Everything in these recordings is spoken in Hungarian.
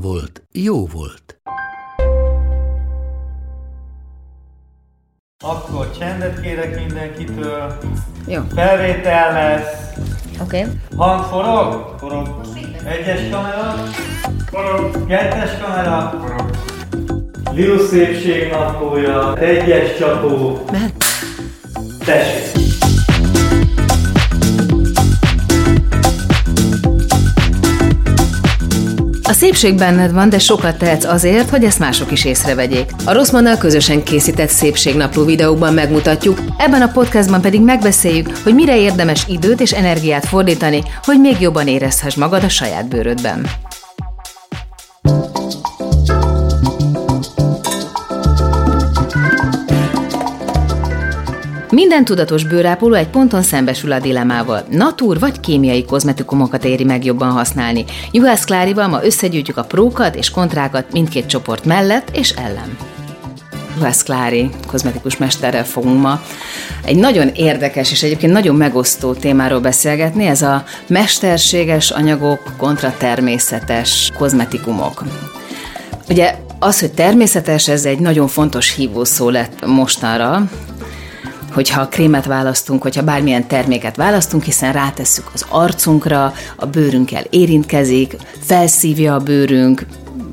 volt, jó volt. Akkor csendet kérek mindenkitől. Jó. Felvétel lesz. Oké. Okay. Hang forog? Forog. Egyes kamera? Forog. Kettes kamera? Forog. Liu szépség naplója. Egyes csapó. Mehet? Tessék. A szépség benned van, de sokat tehetsz azért, hogy ezt mások is észrevegyék. A Rosszmannal közösen készített szépségnapló videókban megmutatjuk, ebben a podcastban pedig megbeszéljük, hogy mire érdemes időt és energiát fordítani, hogy még jobban érezhess magad a saját bőrödben. Minden tudatos bőrápoló egy ponton szembesül a dilemával. Natúr vagy kémiai kozmetikumokat éri meg jobban használni. Juhász Klárival ma összegyűjtjük a prókat és kontrákat mindkét csoport mellett és ellen. Juhász Klári kozmetikus mesterrel fogunk ma egy nagyon érdekes és egyébként nagyon megosztó témáról beszélgetni, ez a mesterséges anyagok kontra természetes kozmetikumok. Ugye az, hogy természetes, ez egy nagyon fontos hívószó lett mostanra, hogyha krémet választunk, hogyha bármilyen terméket választunk, hiszen rátesszük az arcunkra, a bőrünkkel érintkezik, felszívja a bőrünk,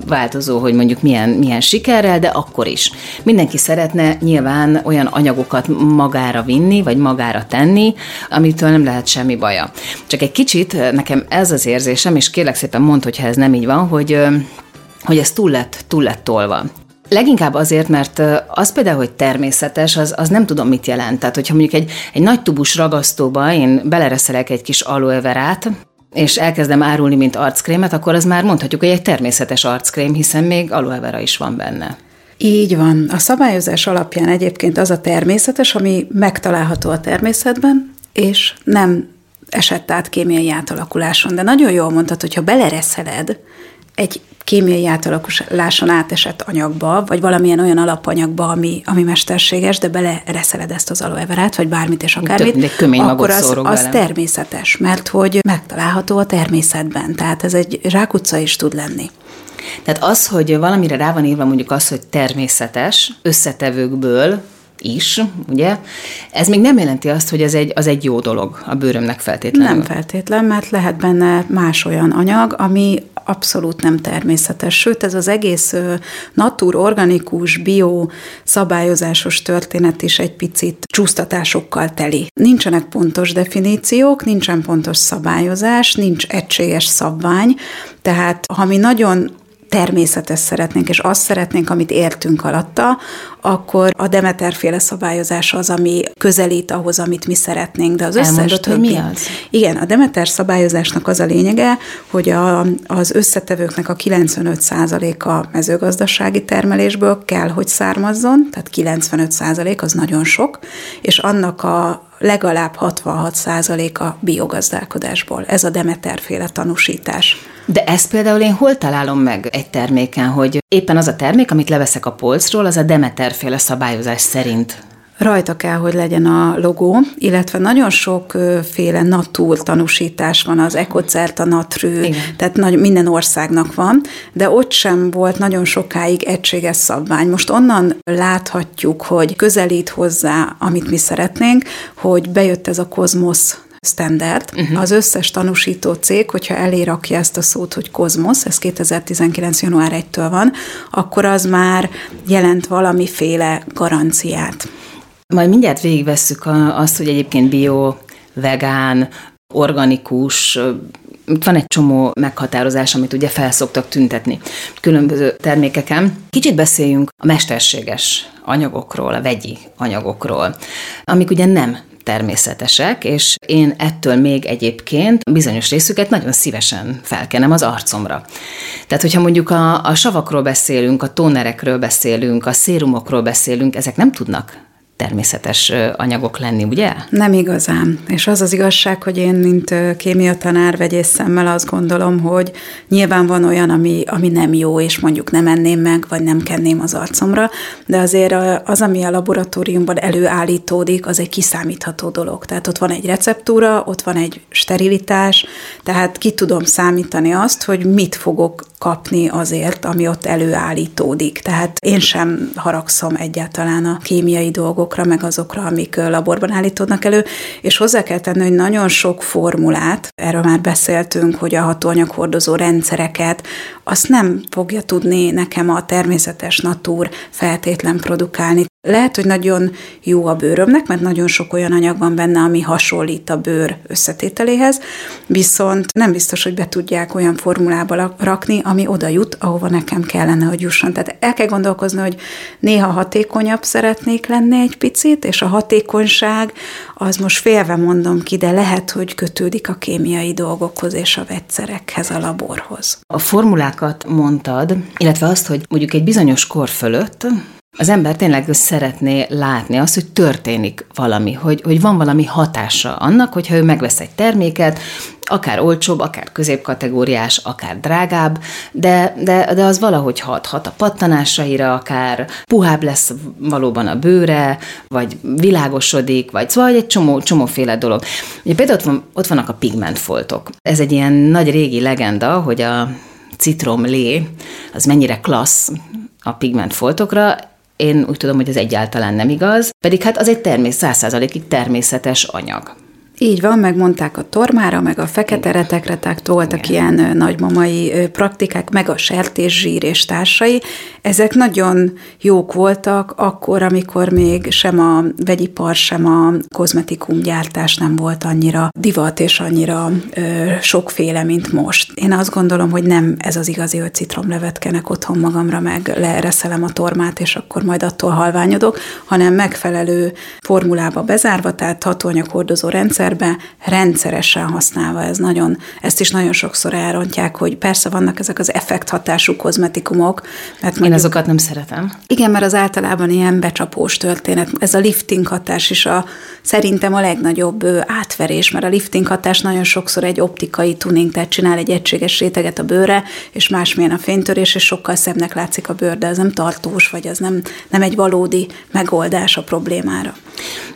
változó, hogy mondjuk milyen, milyen sikerrel, de akkor is. Mindenki szeretne nyilván olyan anyagokat magára vinni, vagy magára tenni, amitől nem lehet semmi baja. Csak egy kicsit nekem ez az érzésem, és kérlek szépen mondd, hogyha ez nem így van, hogy hogy ez túl lett, túl lett tolva. Leginkább azért, mert az például, hogy természetes, az, az nem tudom, mit jelent. Tehát, hogyha mondjuk egy, egy nagy tubus ragasztóba én belereszelek egy kis aloe verát, és elkezdem árulni, mint arckrémet, akkor az már mondhatjuk, hogy egy természetes arckrém, hiszen még aloe vera is van benne. Így van. A szabályozás alapján egyébként az a természetes, ami megtalálható a természetben, és nem esett át kémiai átalakuláson. De nagyon jól mondtad, hogyha belereszeled egy kémiai átalakuláson átesett anyagba, vagy valamilyen olyan alapanyagba, ami, ami mesterséges, de belereszeled ezt az aloe verát, vagy bármit és akármit, akkor az, az természetes, mert hogy megtalálható a természetben. Tehát ez egy rákutca is tud lenni. Tehát az, hogy valamire rá van írva mondjuk az, hogy természetes összetevőkből, is, ugye? Ez még nem jelenti azt, hogy ez egy, az egy jó dolog a bőrömnek feltétlenül. Nem feltétlen, mert lehet benne más olyan anyag, ami abszolút nem természetes. Sőt, ez az egész natur, organikus, bio szabályozásos történet is egy picit csúsztatásokkal teli. Nincsenek pontos definíciók, nincsen pontos szabályozás, nincs egységes szabvány, tehát ha mi nagyon természetes szeretnénk, és azt szeretnénk, amit értünk alatta, akkor a Demeter-féle szabályozás az, ami közelít ahhoz, amit mi szeretnénk. De az összes Elmondod, többi, hogy mi az? Igen, a Demeter szabályozásnak az a lényege, hogy a, az összetevőknek a 95%-a mezőgazdasági termelésből kell, hogy származzon, tehát 95% az nagyon sok, és annak a legalább 66% a biogazdálkodásból. Ez a Demeter-féle tanúsítás. De ezt például én hol találom meg egy terméken, hogy éppen az a termék, amit leveszek a polcról, az a Demeter-féle szabályozás szerint Rajta kell, hogy legyen a logó, illetve nagyon sokféle natúr tanúsítás van, az Ecocert, a Natrű, Igen. tehát nagy, minden országnak van, de ott sem volt nagyon sokáig egységes szabvány. Most onnan láthatjuk, hogy közelít hozzá, amit mi szeretnénk, hogy bejött ez a kozmosz standard. Uh-huh. Az összes tanúsító cég, hogyha elé rakja ezt a szót, hogy Kozmosz, ez 2019. január 1-től van, akkor az már jelent valamiféle garanciát. Majd mindjárt végigvesszük azt, hogy egyébként bio, vegán, organikus, van egy csomó meghatározás, amit ugye felszoktak tüntetni különböző termékeken. Kicsit beszéljünk a mesterséges anyagokról, a vegyi anyagokról, amik ugye nem természetesek, és én ettől még egyébként bizonyos részüket nagyon szívesen felkenem az arcomra. Tehát, hogyha mondjuk a, a savakról beszélünk, a tónerekről beszélünk, a szérumokról beszélünk, ezek nem tudnak természetes anyagok lenni, ugye? Nem igazán. És az az igazság, hogy én, mint kémiatanár vegyész szemmel azt gondolom, hogy nyilván van olyan, ami, ami nem jó, és mondjuk nem enném meg, vagy nem kenném az arcomra, de azért az, ami a laboratóriumban előállítódik, az egy kiszámítható dolog. Tehát ott van egy receptúra, ott van egy sterilitás, tehát ki tudom számítani azt, hogy mit fogok kapni azért, ami ott előállítódik. Tehát én sem haragszom egyáltalán a kémiai dolgokra, meg azokra, amik laborban állítódnak elő, és hozzá kell tenni, hogy nagyon sok formulát, erről már beszéltünk, hogy a hatóanyaghordozó rendszereket, azt nem fogja tudni nekem a természetes natúr feltétlen produkálni. Lehet, hogy nagyon jó a bőrömnek, mert nagyon sok olyan anyag van benne, ami hasonlít a bőr összetételéhez, viszont nem biztos, hogy be tudják olyan formulába rakni, ami oda jut, ahova nekem kellene, hogy jusson. Tehát el kell gondolkozni, hogy néha hatékonyabb szeretnék lenni egy picit, és a hatékonyság, az most félve mondom ki, de lehet, hogy kötődik a kémiai dolgokhoz és a vegyszerekhez, a laborhoz. A formulákat mondtad, illetve azt, hogy mondjuk egy bizonyos kor fölött az ember tényleg szeretné látni azt, hogy történik valami, hogy, hogy van valami hatása annak, hogyha ő megvesz egy terméket, akár olcsóbb, akár középkategóriás, akár drágább, de, de, de az valahogy hat, hat a pattanásaira, akár puhább lesz valóban a bőre, vagy világosodik, vagy szóval egy csomó, csomóféle dolog. Ugye például ott, van, ott vannak a pigmentfoltok. Ez egy ilyen nagy régi legenda, hogy a citromlé az mennyire klassz a pigmentfoltokra, én úgy tudom, hogy ez egyáltalán nem igaz, pedig hát az egy természet, százszázalékig természetes anyag. Így van, megmondták a tormára, meg a fekete retekre, tehát voltak Igen. ilyen nagymamai praktikák, meg a sertészsír és társai. Ezek nagyon jók voltak akkor, amikor még sem a vegyipar, sem a kozmetikum gyártás nem volt annyira divat és annyira ö, sokféle, mint most. Én azt gondolom, hogy nem ez az igazi, hogy citromlevet kenek otthon magamra, meg lereszelem a tormát, és akkor majd attól halványodok, hanem megfelelő formulába bezárva, tehát hatóanyaghordozó rendszer, rendszerbe rendszeresen használva. Ez nagyon, ezt is nagyon sokszor elrontják, hogy persze vannak ezek az effekthatású kozmetikumok. Mert mondjuk, Én azokat nem szeretem. Igen, mert az általában ilyen becsapós történet. Ez a lifting hatás is a, szerintem a legnagyobb átverés, mert a lifting hatás nagyon sokszor egy optikai tuning, tehát csinál egy egységes réteget a bőre, és másmilyen a fénytörés, és sokkal szebbnek látszik a bőr, de ez nem tartós, vagy ez nem, nem egy valódi megoldás a problémára.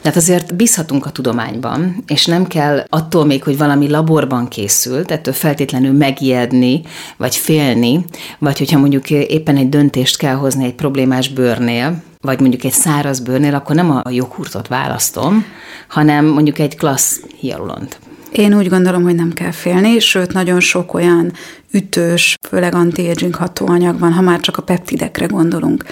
Tehát azért bízhatunk a tudományban, és nem kell attól még, hogy valami laborban készült, ettől feltétlenül megijedni, vagy félni, vagy hogyha mondjuk éppen egy döntést kell hozni egy problémás bőrnél, vagy mondjuk egy száraz bőrnél, akkor nem a joghurtot választom, hanem mondjuk egy klassz hialuront. Én úgy gondolom, hogy nem kell félni, sőt, nagyon sok olyan ütős, főleg anti-aging hatóanyag van, ha már csak a peptidekre gondolunk.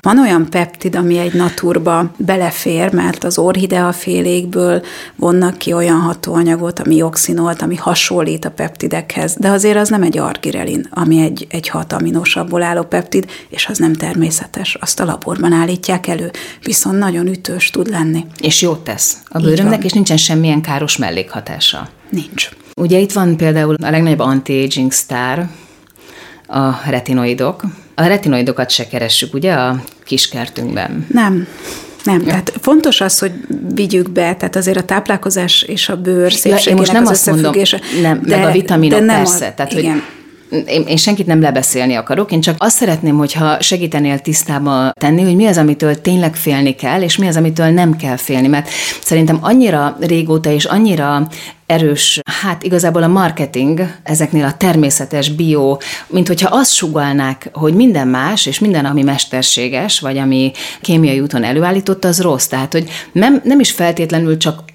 Van olyan peptid, ami egy naturba belefér, mert az orhidea félékből vonnak ki olyan hatóanyagot, ami oxinolt, ami hasonlít a peptidekhez, de azért az nem egy argirelin, ami egy, egy hat aminosabból álló peptid, és az nem természetes. Azt a laborban állítják elő, viszont nagyon ütős tud lenni. És jót tesz a bőrömnek, és nincsen semmilyen káros mellékhatása. Nincs. Ugye itt van például a legnagyobb anti-aging sztár, a retinoidok. A retinoidokat se keressük, ugye, a kiskertünkben? Nem. Nem, ja. tehát fontos az, hogy vigyük be, tehát azért a táplálkozás és a bőr szépségének ja, én most nem az azt mondom, nem, de, meg a vitaminok de nem persze, a, tehát igen. hogy én, én senkit nem lebeszélni akarok, én csak azt szeretném, hogyha segítenél tisztába tenni, hogy mi az, amitől tényleg félni kell, és mi az, amitől nem kell félni, mert szerintem annyira régóta és annyira erős, hát igazából a marketing ezeknél a természetes bio, mint hogyha azt sugalnák, hogy minden más, és minden, ami mesterséges, vagy ami kémiai úton előállított, az rossz. Tehát, hogy nem, nem is feltétlenül csak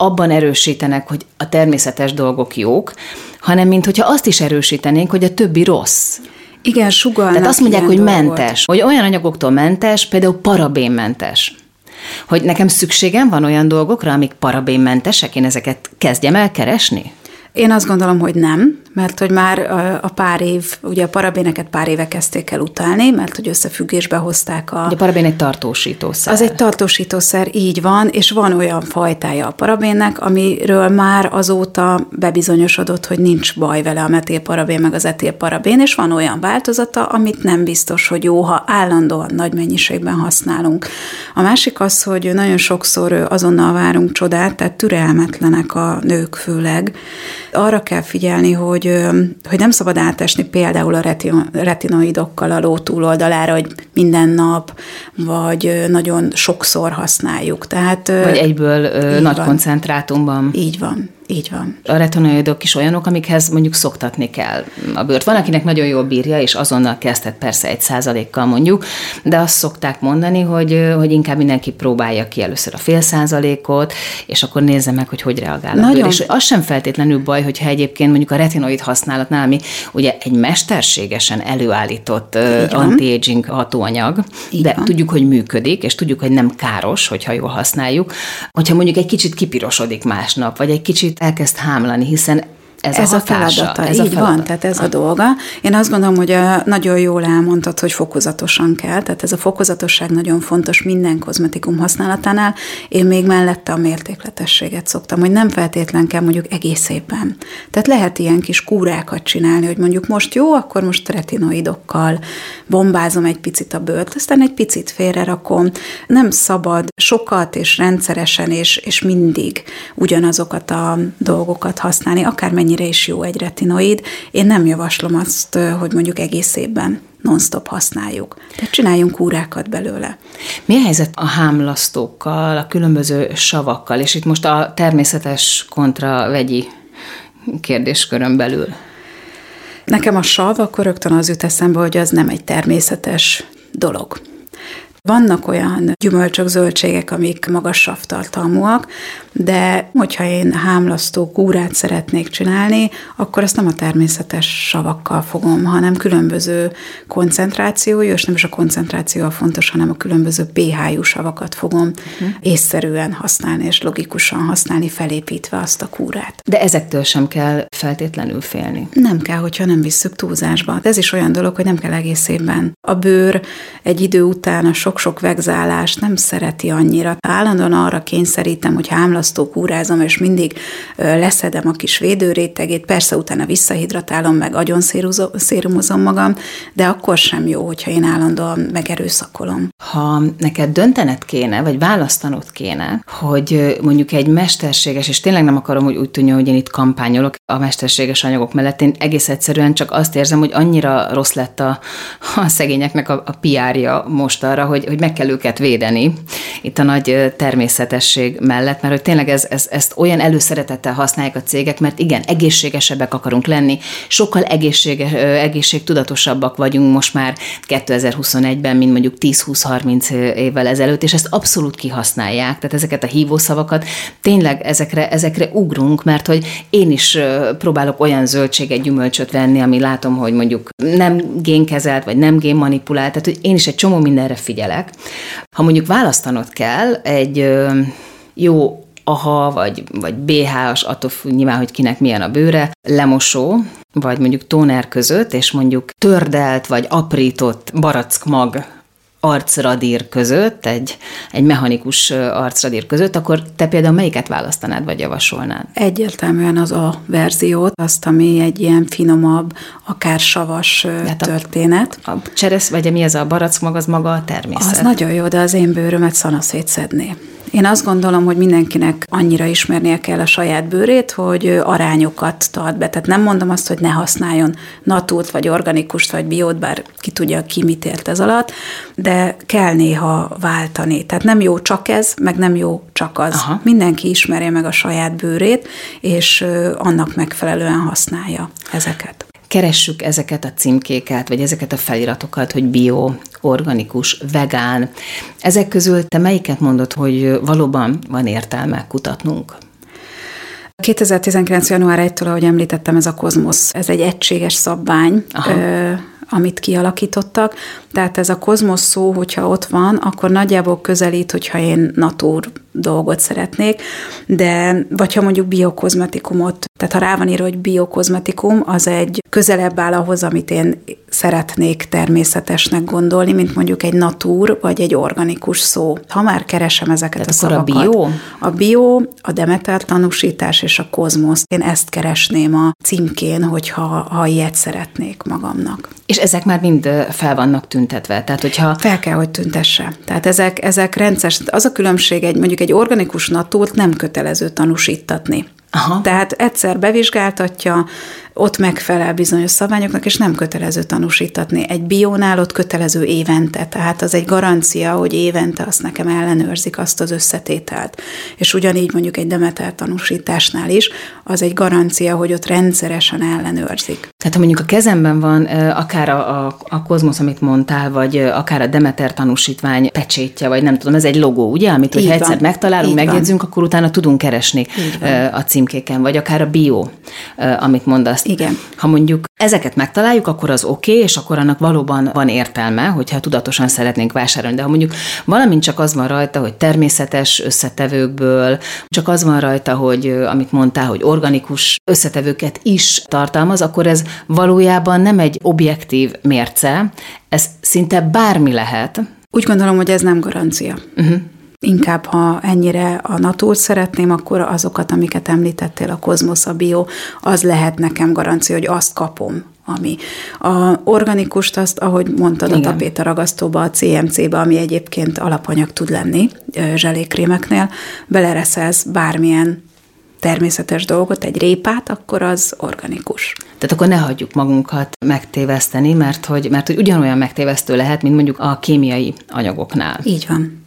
abban erősítenek, hogy a természetes dolgok jók, hanem mint hogyha azt is erősítenénk, hogy a többi rossz. Igen, sugalnak Tehát azt mondják, hogy dolgot. mentes, hogy olyan anyagoktól mentes, például parabénmentes. Hogy nekem szükségem van olyan dolgokra, amik parabénmentesek, én ezeket kezdjem el keresni? Én azt gondolom, hogy nem, mert hogy már a pár év, ugye a parabéneket pár éve kezdték el utálni, mert hogy összefüggésbe hozták a... Ugye a parabén egy tartósítószer. Az egy tartósítószer, így van, és van olyan fajtája a parabénnek, amiről már azóta bebizonyosodott, hogy nincs baj vele a metélparabén, meg az etélparabén, és van olyan változata, amit nem biztos, hogy jó, ha állandóan nagy mennyiségben használunk. A másik az, hogy nagyon sokszor azonnal várunk csodát, tehát türelmetlenek a nők főleg, arra kell figyelni, hogy, hogy nem szabad átesni például a retinoidokkal a ló túloldalára, hogy minden nap, vagy nagyon sokszor használjuk. Tehát, vagy egyből nagy van. koncentrátumban. Így van. Így van. A retinoidok is olyanok, amikhez mondjuk szoktatni kell a bőrt. Van, akinek nagyon jól bírja, és azonnal kezdhet persze egy százalékkal mondjuk, de azt szokták mondani, hogy, hogy inkább mindenki próbálja ki először a fél százalékot, és akkor nézze meg, hogy hogy reagál nagyon. a bőr. És az sem feltétlenül baj, hogyha egyébként mondjuk a retinoid használatnál, ami ugye egy mesterségesen előállított anti-aging hatóanyag, Így de van. tudjuk, hogy működik, és tudjuk, hogy nem káros, hogyha jól használjuk. Hogyha mondjuk egy kicsit kipirosodik másnap, vagy egy kicsit elkezd hámlani, hiszen ez, ez a, a feladata. Ez így a van, tehát ez a dolga. Én azt gondolom, hogy nagyon jól elmondtad, hogy fokozatosan kell, tehát ez a fokozatosság nagyon fontos minden kozmetikum használatánál. Én még mellette a mértékletességet szoktam, hogy nem feltétlen kell mondjuk egész évben. Tehát lehet ilyen kis kúrákat csinálni, hogy mondjuk most jó, akkor most retinoidokkal bombázom egy picit a bőrt, aztán egy picit félrerakom. Nem szabad sokat és rendszeresen és, és mindig ugyanazokat a dolgokat használni, akármennyi mennyire is jó egy retinoid. Én nem javaslom azt, hogy mondjuk egész évben non-stop használjuk. Tehát csináljunk kúrákat belőle. Mi a helyzet a hámlasztókkal, a különböző savakkal, és itt most a természetes kontra vegyi kérdéskörön belül? Nekem a sav akkor rögtön az jut eszembe, hogy az nem egy természetes dolog. Vannak olyan gyümölcsök, zöldségek, amik magas savtartalmúak, de hogyha én hámlasztó kúrát szeretnék csinálni, akkor azt nem a természetes savakkal fogom, hanem különböző koncentrációjú, és nem is a koncentráció a fontos, hanem a különböző pH-jú savakat fogom uh-huh. észszerűen használni, és logikusan használni, felépítve azt a kúrát. De ezektől sem kell feltétlenül félni. Nem kell, hogyha nem visszük túlzásba. De ez is olyan dolog, hogy nem kell egész évben. A bőr egy idő után a sok-sok vegzálást nem szereti annyira. Állandóan arra kényszerítem, hogy hámlasztó kúrázom, és mindig leszedem a kis védőrétegét, persze utána visszahidratálom, meg agyon szérumozom magam, de akkor sem jó, hogyha én állandóan megerőszakolom. Ha neked döntened kéne, vagy választanod kéne, hogy mondjuk egy mesterséges, és tényleg nem akarom, hogy úgy tűnjön, hogy én itt kampányolok a mesterséges anyagok mellett, én egész egyszerűen csak azt érzem, hogy annyira rossz lett a, a szegényeknek a, a piárja most arra, hogy, hogy meg kell őket védeni itt a nagy természetesség mellett, mert hogy tényleg ez, ez, ezt olyan előszeretettel használják a cégek, mert igen, egészségesebbek akarunk lenni, sokkal egészsége, egészségtudatosabbak vagyunk most már 2021-ben, mint mondjuk 10-20-30 évvel ezelőtt, és ezt abszolút kihasználják, tehát ezeket a hívószavakat tényleg ezekre, ezekre ugrunk, mert hogy én is próbálok olyan zöldséget, gyümölcsöt venni, ami látom, hogy mondjuk nem génkezelt, vagy nem génmanipulált, tehát hogy én is egy csomó mindenre figyelek. Ha mondjuk választanod kell egy jó AHA, vagy, vagy BH-as, attól nyilván, hogy kinek milyen a bőre, lemosó, vagy mondjuk tóner között, és mondjuk tördelt, vagy aprított barack mag arcradír között, egy, egy mechanikus arcradír között, akkor te például melyiket választanád, vagy javasolnád? Egyértelműen az a verziót, azt, ami egy ilyen finomabb, akár savas hát történet. A, a cseresz, vagy mi ez a barack az maga a természet? Az nagyon jó, de az én bőrömet szanaszét szedné. Én azt gondolom, hogy mindenkinek annyira ismernie kell a saját bőrét, hogy arányokat tart be. Tehát nem mondom azt, hogy ne használjon natúrt, vagy organikust, vagy biót, bár ki tudja, ki mit ért ez alatt, de kell néha váltani. Tehát nem jó csak ez, meg nem jó csak az. Aha. Mindenki ismerje meg a saját bőrét, és annak megfelelően használja ezeket keressük ezeket a címkéket, vagy ezeket a feliratokat, hogy bio, organikus, vegán. Ezek közül te melyiket mondod, hogy valóban van értelme kutatnunk? 2019. január 1-től, ahogy említettem, ez a kozmosz, ez egy egységes szabvány, Aha amit kialakítottak. Tehát ez a kozmosz szó, hogyha ott van, akkor nagyjából közelít, hogyha én natúr dolgot szeretnék, de vagy ha mondjuk biokozmetikumot, tehát ha rá van írva, hogy biokozmetikum, az egy közelebb áll ahhoz, amit én szeretnék természetesnek gondolni, mint mondjuk egy natúr, vagy egy organikus szó. Ha már keresem ezeket tehát a szavakat. a bio? A bio, a Demeter tanúsítás és a kozmosz. Én ezt keresném a címkén, hogyha ha ilyet szeretnék magamnak. És ezek már mind fel vannak tüntetve. Tehát, hogyha... Fel kell, hogy tüntesse. Tehát ezek, ezek rendszer. Az a különbség, egy, mondjuk egy organikus natúrt nem kötelező tanúsítatni. Aha. Tehát egyszer bevizsgáltatja, ott megfelel bizonyos szabványoknak, és nem kötelező tanúsítatni. Egy bionál ott kötelező évente, tehát az egy garancia, hogy évente azt nekem ellenőrzik azt az összetételt. És ugyanígy mondjuk egy Demeter tanúsításnál is, az egy garancia, hogy ott rendszeresen ellenőrzik. Tehát ha mondjuk a kezemben van akár a, a, a kozmosz, amit mondtál, vagy akár a Demeter tanúsítvány pecsétje, vagy nem tudom, ez egy logó, ugye, amit hogyha egyszer megtalálunk, megjegyzünk, akkor utána tudunk keresni a címkéken, vagy akár a bio, amit mondasz. Igen. Ha mondjuk ezeket megtaláljuk, akkor az oké, okay, és akkor annak valóban van értelme, hogyha tudatosan szeretnénk vásárolni. De ha mondjuk valamint csak az van rajta, hogy természetes összetevőkből, csak az van rajta, hogy amit mondtál, hogy organikus összetevőket is tartalmaz, akkor ez valójában nem egy objektív mérce, ez szinte bármi lehet. Úgy gondolom, hogy ez nem garancia. Uh-huh. Inkább, ha ennyire a natúrt szeretném, akkor azokat, amiket említettél, a kozmosz, a bio, az lehet nekem garancia, hogy azt kapom, ami. A organikust azt, ahogy mondtad, Igen. a tapéta ragasztóba, a CMC-be, ami egyébként alapanyag tud lenni zselékrémeknél, belereszelsz bármilyen természetes dolgot, egy répát, akkor az organikus. Tehát akkor ne hagyjuk magunkat megtéveszteni, mert hogy, mert hogy ugyanolyan megtévesztő lehet, mint mondjuk a kémiai anyagoknál. Így van.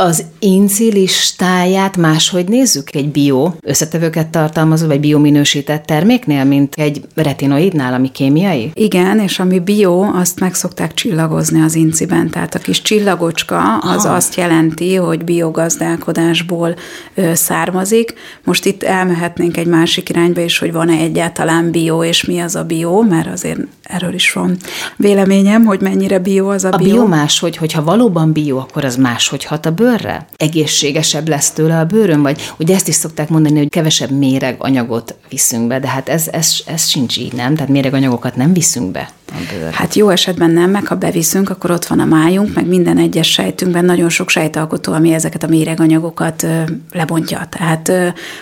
Az INCI listáját máshogy nézzük egy bio összetevőket tartalmazó, vagy biominősített terméknél, mint egy retinoidnál, ami kémiai? Igen, és ami bio, azt meg szokták csillagozni az INCI-ben. Tehát a kis csillagocska az Aha. azt jelenti, hogy biogazdálkodásból ö, származik. Most itt elmehetnénk egy másik irányba is, hogy van-e egyáltalán bio, és mi az a bio, mert azért erről is van véleményem, hogy mennyire bio az a, a bio. A bio máshogy, hogyha valóban bio, akkor az máshogy hat a bőr bőrre? Egészségesebb lesz tőle a bőrön? Vagy ugye ezt is szokták mondani, hogy kevesebb méreg anyagot viszünk be, de hát ez, ez, ez sincs így, nem? Tehát méreganyagokat nem viszünk be a bőrre. Hát jó esetben nem, meg ha beviszünk, akkor ott van a májunk, meg minden egyes sejtünkben nagyon sok sejtalkotó, ami ezeket a méreganyagokat lebontja. Tehát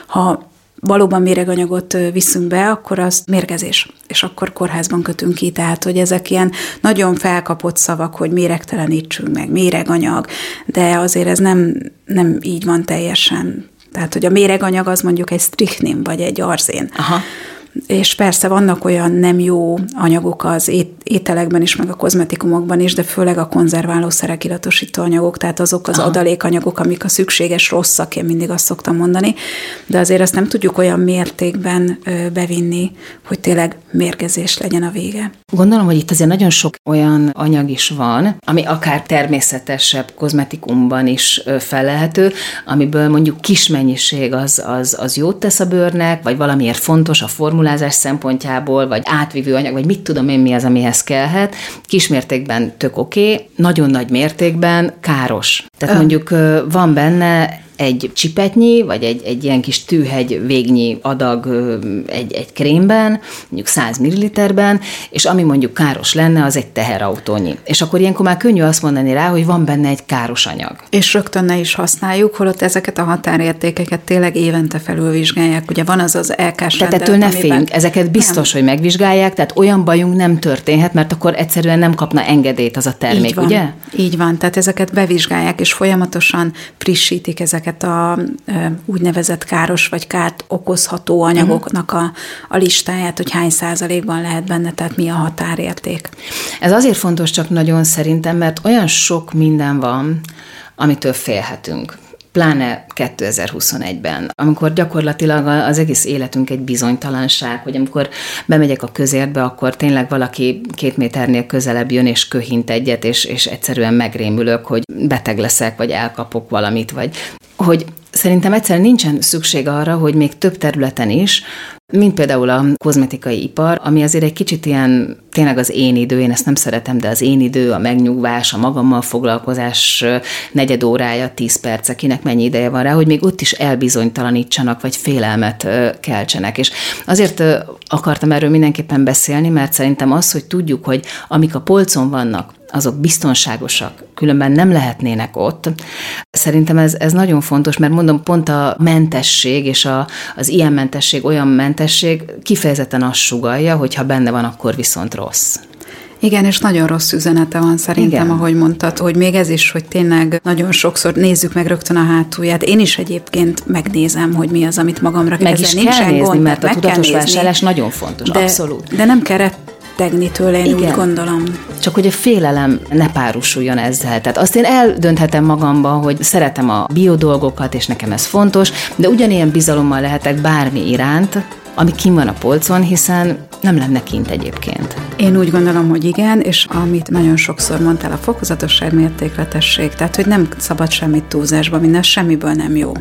ha valóban méreganyagot viszünk be, akkor az mérgezés, és akkor kórházban kötünk ki. Tehát, hogy ezek ilyen nagyon felkapott szavak, hogy méregtelenítsünk meg, méreganyag, de azért ez nem, nem így van teljesen. Tehát, hogy a méreganyag az mondjuk egy strichnin, vagy egy arzén. Aha és persze vannak olyan nem jó anyagok az ételekben is, meg a kozmetikumokban is, de főleg a konzerválószerek, illatosító anyagok, tehát azok az Aha. adalékanyagok, amik a szükséges rosszak, én mindig azt szoktam mondani, de azért ezt nem tudjuk olyan mértékben bevinni, hogy tényleg mérgezés legyen a vége. Gondolom, hogy itt azért nagyon sok olyan anyag is van, ami akár természetesebb kozmetikumban is felelhető, amiből mondjuk kis mennyiség az, az, az jót tesz a bőrnek, vagy valamiért fontos a formulázás szempontjából, vagy átvívő anyag, vagy mit tudom én mi az, amihez kellhet. Kismértékben tök oké, okay, nagyon nagy mértékben káros. Tehát mondjuk van benne egy csipetnyi, vagy egy, egy ilyen kis tűhegy végnyi adag egy, egy krémben, mondjuk 100 ml-ben, és ami mondjuk káros lenne, az egy teherautónyi. És akkor ilyenkor már könnyű azt mondani rá, hogy van benne egy káros anyag. És rögtön ne is használjuk, holott ezeket a határértékeket tényleg évente felülvizsgálják. Ugye van az az LK Tehát ettől ne féljünk, ezeket biztos, nem. hogy megvizsgálják, tehát olyan bajunk nem történhet, mert akkor egyszerűen nem kapna engedélyt az a termék, Így van. ugye? Így van, tehát ezeket bevizsgálják, és folyamatosan frissítik ezeket a úgynevezett káros vagy kárt okozható anyagoknak a, a listáját, hogy hány százalékban lehet benne, tehát mi a határérték. Ez azért fontos csak nagyon szerintem, mert olyan sok minden van, amitől félhetünk pláne 2021-ben, amikor gyakorlatilag az egész életünk egy bizonytalanság, hogy amikor bemegyek a közértbe, akkor tényleg valaki két méternél közelebb jön és köhint egyet, és, és egyszerűen megrémülök, hogy beteg leszek, vagy elkapok valamit, vagy hogy szerintem egyszerűen nincsen szükség arra, hogy még több területen is mint például a kozmetikai ipar, ami azért egy kicsit ilyen tényleg az én idő, én ezt nem szeretem, de az én idő, a megnyugvás, a magammal foglalkozás negyed órája, tíz perc, kinek mennyi ideje van rá, hogy még ott is elbizonytalanítsanak, vagy félelmet keltsenek. És azért akartam erről mindenképpen beszélni, mert szerintem az, hogy tudjuk, hogy amik a polcon vannak, azok biztonságosak, különben nem lehetnének ott. Szerintem ez, ez nagyon fontos, mert mondom, pont a mentesség és a, az ilyen mentesség, olyan mentesség kifejezetten azt sugalja, hogy ha benne van, akkor viszont rossz. Igen, és nagyon rossz üzenete van szerintem, Igen. ahogy mondtad, hogy még ez is, hogy tényleg nagyon sokszor nézzük meg rögtön a hátulját. Én is egyébként megnézem, hogy mi az, amit magamra meg is kell nézni, gond, mert a tudatos vásárlás nagyon fontos, de, abszolút. De nem kell rettegni tőle, én Igen. úgy gondolom. Csak hogy a félelem ne párosuljon ezzel. Tehát azt én eldönthetem magamban, hogy szeretem a biodolgokat, és nekem ez fontos, de ugyanilyen bizalommal lehetek bármi iránt, ami kim van a polcon, hiszen nem lenne kint egyébként. Én úgy gondolom, hogy igen, és amit nagyon sokszor mondtál, a fokozatosság mértékletesség, tehát hogy nem szabad semmit túlzásba minden, semmiből nem jó.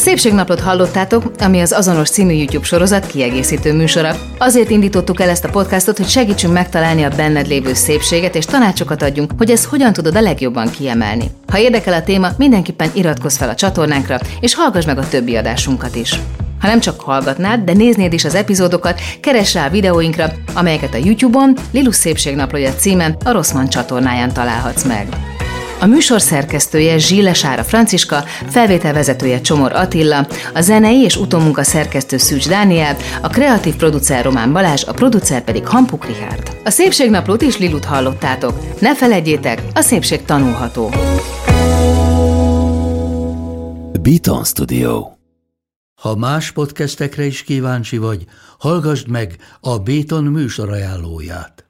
Szépségnaplót hallottátok, ami az azonos című YouTube sorozat kiegészítő műsora. Azért indítottuk el ezt a podcastot, hogy segítsünk megtalálni a benned lévő szépséget, és tanácsokat adjunk, hogy ezt hogyan tudod a legjobban kiemelni. Ha érdekel a téma, mindenképpen iratkozz fel a csatornánkra, és hallgass meg a többi adásunkat is. Ha nem csak hallgatnád, de néznéd is az epizódokat, keress rá a videóinkra, amelyeket a YouTube-on Lilus Szépségnaplója címen a Rosszman csatornáján találhatsz meg. A műsor szerkesztője Zsíle Sára Franciska, felvételvezetője Csomor Attila, a zenei és utómunka szerkesztő Szűcs Dániel, a kreatív producer Román Balázs, a producer pedig Hampuk Richard. A Szépségnaplót is Lilut hallottátok. Ne felejtjétek, a szépség tanulható. Beaton Studio Ha más podcastekre is kíváncsi vagy, hallgassd meg a Béton műsor ajánlóját.